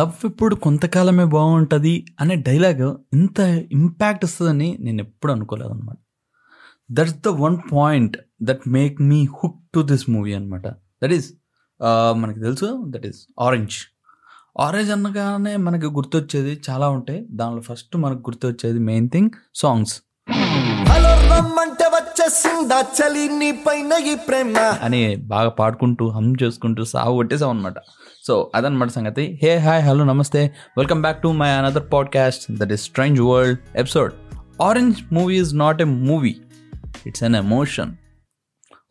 Love ఇప్పుడు కొంతకాలమే బాగుంటుంది అనే డైలాగ్ ఇంత ఇంపాక్ట్ వస్తుందని నేను ఎప్పుడు అనుకోలేదు అనమాట that's the one point that make me hook to this movie అనమాట దట్ ఈస్ మనకి తెలుసు దట్ ఈస్ ఆరెంజ్ ఆరెంజ్ అనగానే మనకి గుర్తొచ్చేది చాలా ఉంటాయి. దానిలో ఫస్ట్ మనకు గుర్తొచ్చేది మెయిన్ థింగ్ సాంగ్స్ హలో రమ్మంటే వచ్చేసిందా చలి నీ పైన ఈ ప్రేమ? అని బాగా పాడుకుంటూ హమ్ చేసుకుంటూ సాగు కొట్టేసాం అనమాట సో అదనమాట సంగతి. హే హాయ్ హలో నమస్తే. Welcome back to my another podcast that is strange world episode orange movie is not a movie it's an emotion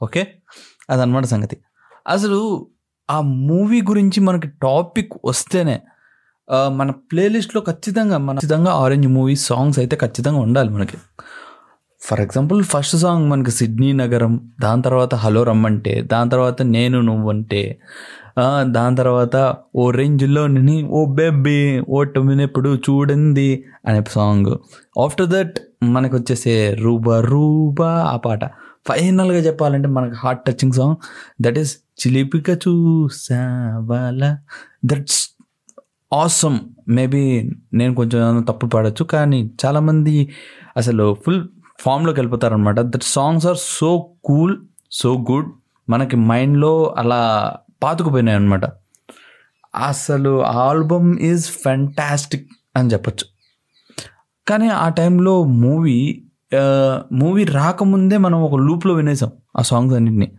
okay అదనమాట సంగతి. అసలు ఆ మూవీ గురించి మనకి టాపిక్ వస్తేనే మన ప్లేలిస్ట్లో ఖచ్చితంగా మన ఖచ్చితంగా ఆరెంజ్ మూవీ సాంగ్స్ అయితే ఖచ్చితంగా ఉండాలి మనకి. ఫర్ ఎగ్జాంపుల్ ఫస్ట్ సాంగ్ మనకి సిడ్నీ నగరం దాని తర్వాత హలో రమ్మంటే దాని తర్వాత నేను నువ్వంటే అంటే దాని తర్వాత ఓ రేంజ్లో నేను ఓ బేబీ ఓ టమ్మినప్పుడు చూడండి అనే సాంగ్. ఆఫ్టర్ దట్ మనకు వచ్చేసే రూబా రూబా ఆ పాట. ఫైనల్గా చెప్పాలంటే మనకు heart touching song. That is చిలిపిక చూసావాల. That's awesome. Maybe నేను కొంచెం తప్పు పాడచ్చు కానీ చాలామంది అసలు ఫుల్ ఫామ్లోకి వెళ్ళిపోతారనమాట that songs are so cool so good మనకి మైండ్లో అలా పాతుకుపోయినాయి అనమాట అసలు ఆల్బమ్ ఈజ్ ఫ్యాంటాస్టిక్ అని చెప్పచ్చు. కానీ ఆ టైంలో మూవీ మూవీ రాకముందే మనం ఒక లూప్లో వినేసాం ఆ సాంగ్స్ అన్నింటినీ.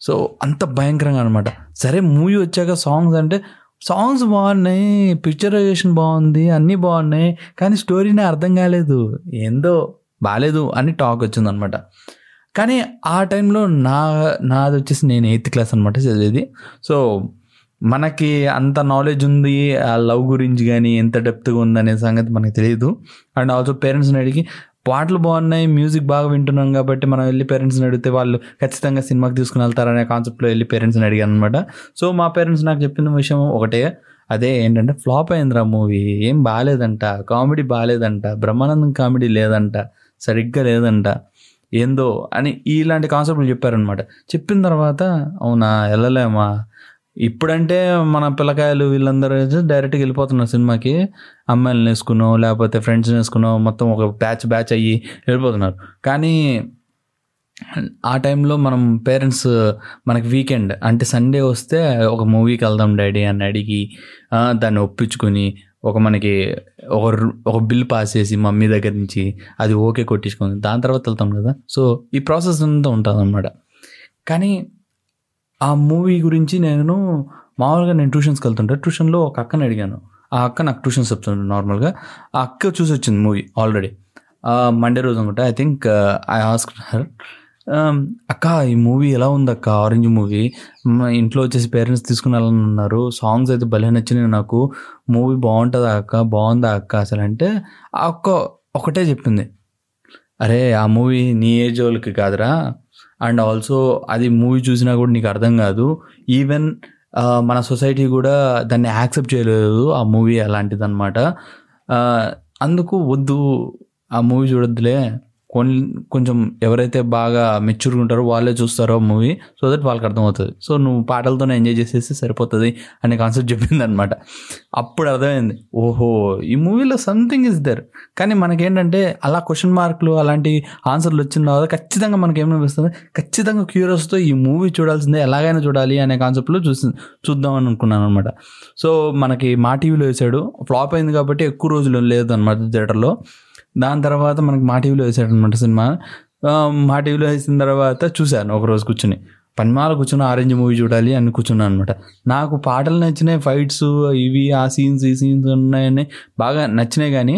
సో అంత భయంకరంగా అనమాట సరే మూవీ వచ్చాక సాంగ్స్ అంటే సాంగ్స్ బాగున్నాయి పిక్చరైజేషన్ బాగుంది అన్నీ బాగున్నాయి కానీ స్టోరీనే అర్థం కాలేదు. ఏందో? బాగాలేదు అని టాక్ వచ్చిందనమాట. కానీ ఆ టైంలో నా నాది వచ్చేసి నేను ఎయిత్ క్లాస్ అనమాట చదివేది. సో మనకి అంత నాలెడ్జ్ ఉంది ఆ లవ్ గురించి కానీ ఎంత డెప్త్గా ఉందనే సంగతి మనకు తెలియదు అండ్ ఆల్సో పేరెంట్స్ని అడిగి పాటలు బాగున్నాయి మ్యూజిక్ బాగా వింటున్నాం కాబట్టి మనం వెళ్ళి పేరెంట్స్ని అడిగితే వాళ్ళు ఖచ్చితంగా సినిమాకి తీసుకుని వెళ్తారనే కాన్సెప్ట్లో వెళ్ళి పేరెంట్స్ని అడిగాను అనమాట. సో మా పేరెంట్స్ నాకు చెప్పిన విషయం ఒకటే అదే ఏంటంటే ఫ్లాప్ అయిందిరా మూవీ ఏం బాగాలేదంట కామెడీ బాగాలేదంట బ్రహ్మానందం కామెడీ లేదంట సరిగ్గా లేదంట. ఏందో అని ఇలాంటి కాన్సెప్ట్లు చెప్పారనమాట చెప్పిన తర్వాత అవునా వెళ్ళలేమా? ఇప్పుడంటే మన పిల్లకాయలు వీళ్ళందరూ డైరెక్ట్గా వెళ్ళిపోతున్నారు సినిమాకి. అమ్మాయిలను వేసుకునో లేకపోతే ఫ్రెండ్స్ని వేసుకునో మొత్తం ఒక బ్యాచ్ బ్యాచ్ అయ్యి వెళ్ళిపోతున్నారు. కానీ ఆ టైంలో మనం పేరెంట్స్ మనకి వీకెండ్ అంటే సండే వస్తే ఒక మూవీకి వెళ్దాం డాడీ అని అడిగి దాన్ని ఒప్పించుకొని ఒక మనకి ఒక ఒక బిల్ పాస్ చేసి మమ్మీ దగ్గర నుంచి అది ఓకే కొట్టించుకుంది దాని తర్వాత వెళ్తాం కదా. సో ఈ ప్రాసెస్ అంతా ఉంటుంది అనమాట కానీ ఆ మూవీ గురించి నేను మామూలుగా నేను ట్యూషన్స్కి వెళ్తుంటే ట్యూషన్లో ఒక అక్కని అడిగాను. ఆ అక్క నాకు ట్యూషన్స్ చెప్తుండే నార్మల్గా. ఆ అక్క చూసి వచ్చింది మూవీ ఆల్రెడీ. మండే రోజు అనుకుంటా I think I ask her Um, అక్క ఈ మూవీ ఎలా ఉంది అక్క ఆరెంజ్ మూవీ. మా ఇంట్లో వచ్చేసి పేరెంట్స్ తీసుకుని అన్నారు. సాంగ్స్ అయితే భలే నచ్చినాయి నాకు. మూవీ బాగుంటుందా అక్క? బాగుందా అక్క? అసలు అంటే ఆ అక్క ఒకటే చెప్పింది. అరే ఆ మూవీ నీ ఏజ్ వాళ్ళకి కాదురా. అండ్ ఆల్సో అది మూవీ చూసినా కూడా నీకు అర్థం కాదు. ఈవెన్ మన సొసైటీ కూడా దాన్ని యాక్సెప్ట్ చేయలేదు ఆ మూవీ అలాంటిది అనమాట అందుకు వద్దు. ఆ మూవీ చూడొద్దులే. కొంచెం ఎవరైతే బాగా మెచ్యూర్గా ఉంటారో వాళ్ళే చూస్తారో మూవీ సో దట్ వాళ్ళకి అర్థమవుతుంది. సో నువ్వు పాటలతోనే ఎంజాయ్ చేసేసి సరిపోతుంది అనే కాన్సెప్ట్ చెప్పింది అనమాట అప్పుడు అర్థమైంది ఓహో ఈ మూవీలో సంథింగ్ ఇస్ దర్ కానీ మనకేంటంటే అలా క్వశ్చన్ మార్కులు అలాంటి ఆన్సర్లు వచ్చిన తర్వాత ఖచ్చితంగా మనకి ఏమనిపిస్తుంది ఖచ్చితంగా క్యూరియస్తో ఈ మూవీ చూడాల్సిందే ఎలాగైనా చూడాలి అనే కాన్సెప్ట్లో చూసి చూద్దామని అనుకున్నాను అనమాట సో మనకి మా టీవీలో వేసాడు ఫ్లాప్ అయింది కాబట్టి ఎక్కువ రోజులు లేదు అనమాట థియేటర్లో దాని తర్వాత మనకి మా టీవీలో వేసాడు అనమాట సినిమా మా టీవీలో వేసిన తర్వాత చూశాను ఒక రోజు కూర్చుని. పనిమాల కూర్చుని ఆరెంజ్ మూవీ చూడాలి అని కూర్చున్నాను అనమాట నాకు పాటలు నచ్చినాయి ఫైట్స్ ఇవి ఆ సీన్స్ ఈ సీన్స్ ఉన్నాయని బాగా నచ్చినాయి కానీ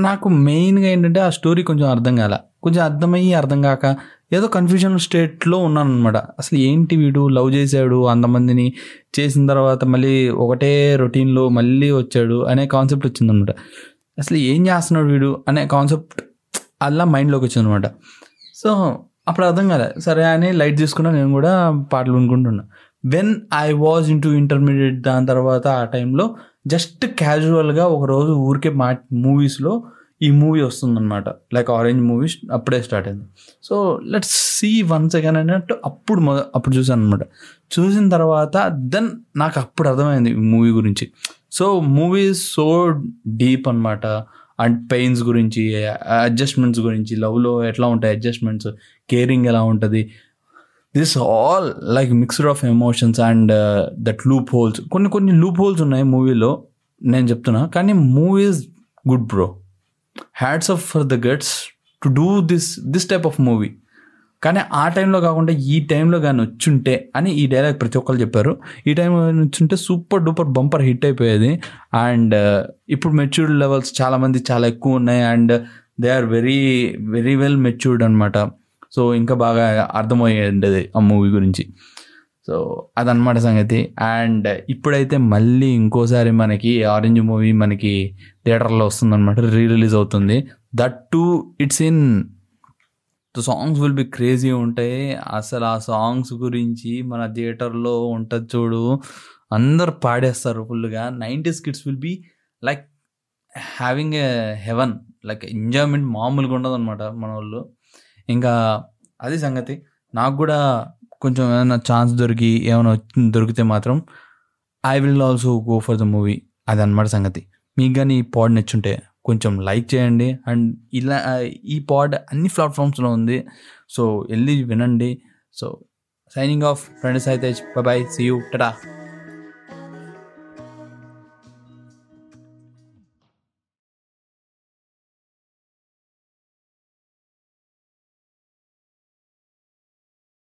నాకు మెయిన్గా ఏంటంటే ఆ స్టోరీ కొంచెం అర్థం కాల. కొంచెం అర్థమయ్యి అర్థం కాక ఏదో కన్ఫ్యూజన్ స్టేట్లో ఉన్నాను అనమాట అసలు ఏంటి వీడు? లవ్ చేశాడు అంతమందిని చేసిన తర్వాత మళ్ళీ ఒకటే రొటీన్లో మళ్ళీ వచ్చాడు అనే కాన్సెప్ట్ వచ్చిందనమాట అసలు ఏం చేస్తున్నాడు వీడు అనే కాన్సెప్ట్ అలా మైండ్లోకి వచ్చిందనమాట సో అప్పుడు అర్థం కాలే. సరే అని లైట్ తీసుకున్నా నేను కూడా పాటలు వినుకుంటున్నా. When I was in two intermediate దాని తర్వాత ఆ టైంలో జస్ట్ క్యాజువల్గా ఒక రోజు ఊరికే మా మూవీస్లో ఈ మూవీ వస్తుందన్నమాట. లైక్ ఆరెంజ్ మూవీ అప్పుడే స్టార్ట్ అయింది. So let's see once again అన్నట్టు అప్పుడు మొద అప్పుడు చూసాను అనమాట చూసిన తర్వాత దెన్ నాకు అప్పుడు అర్థమైంది ఈ మూవీ గురించి. సో మూవీ సో డీప్ అనమాట అండ్ పెయిన్స్ గురించి అడ్జస్ట్మెంట్స్ గురించి లవ్లో ఎట్లా ఉంటాయి అడ్జస్ట్మెంట్స్ కేరింగ్ ఎలా ఉంటుంది. This all like mixed of emotions and that loopholes కొన్ని కొన్ని లూప్ హోల్స్ ఉన్నాయి మూవీలో నేను చెప్తున్నా. కానీ movies good bro hats off for the guts to do this this type of movie కానీ ఆ టైంలో కాకుండా ఈ టైంలో కానీ వచ్చుంటే అని ఈ డైలాగ్ ప్రతి ఒక్కరు చెప్పారు. ఈ టైంలో వచ్చుంటే సూపర్ డూపర్ బంపర్ హిట్ అయిపోయేది. అండ్ uh, ఇప్పుడు మెచ్యూర్డ్ లెవెల్స్ చాలామంది చాలా ఎక్కువ ఉన్నాయి. And they are very very well matured అనమాట సో ఇంకా బాగా అర్థమయ్యేది ఆ మూవీ గురించి. సో అదనమాట సంగతి. అండ్ ఇప్పుడైతే మళ్ళీ ఇంకోసారి మనకి ఆరెంజ్ మూవీ మనకి థియేటర్లో వస్తుందన్నమాట రీ రిలీజ్ అవుతుంది. That to it's in the songs will be crazy ఉంటాయి అసలు ఆ సాంగ్స్ గురించి మన థియేటర్లో ఉంటుంది చూడు అందరు పాడేస్తారు ఫుల్గా nineties kids will be like having a heaven like enjoyment మామూలుగా ఉండదు అనమాట మన వాళ్ళు ఇంకా అది సంగతి. నాకు కూడా కొంచెం ఏమైనా ఛాన్స్ దొరికి ఏమైనా దొరికితే మాత్రం I will also go for the movie అది అనమాట సంగతి. మీకు కానీ ఈ పాడ్ నచ్చుంటే కొంచెం లైక్ చేయండి. అండ్ ఇలా ఈ పాడ్ అన్ని ప్లాట్ఫామ్స్లో ఉంది. సో వెళ్ళి వినండి. సో సైనింగ్ ఆఫ్ ఫ్రెండ్స్ అయితే బాయ్ సీ యూ టటా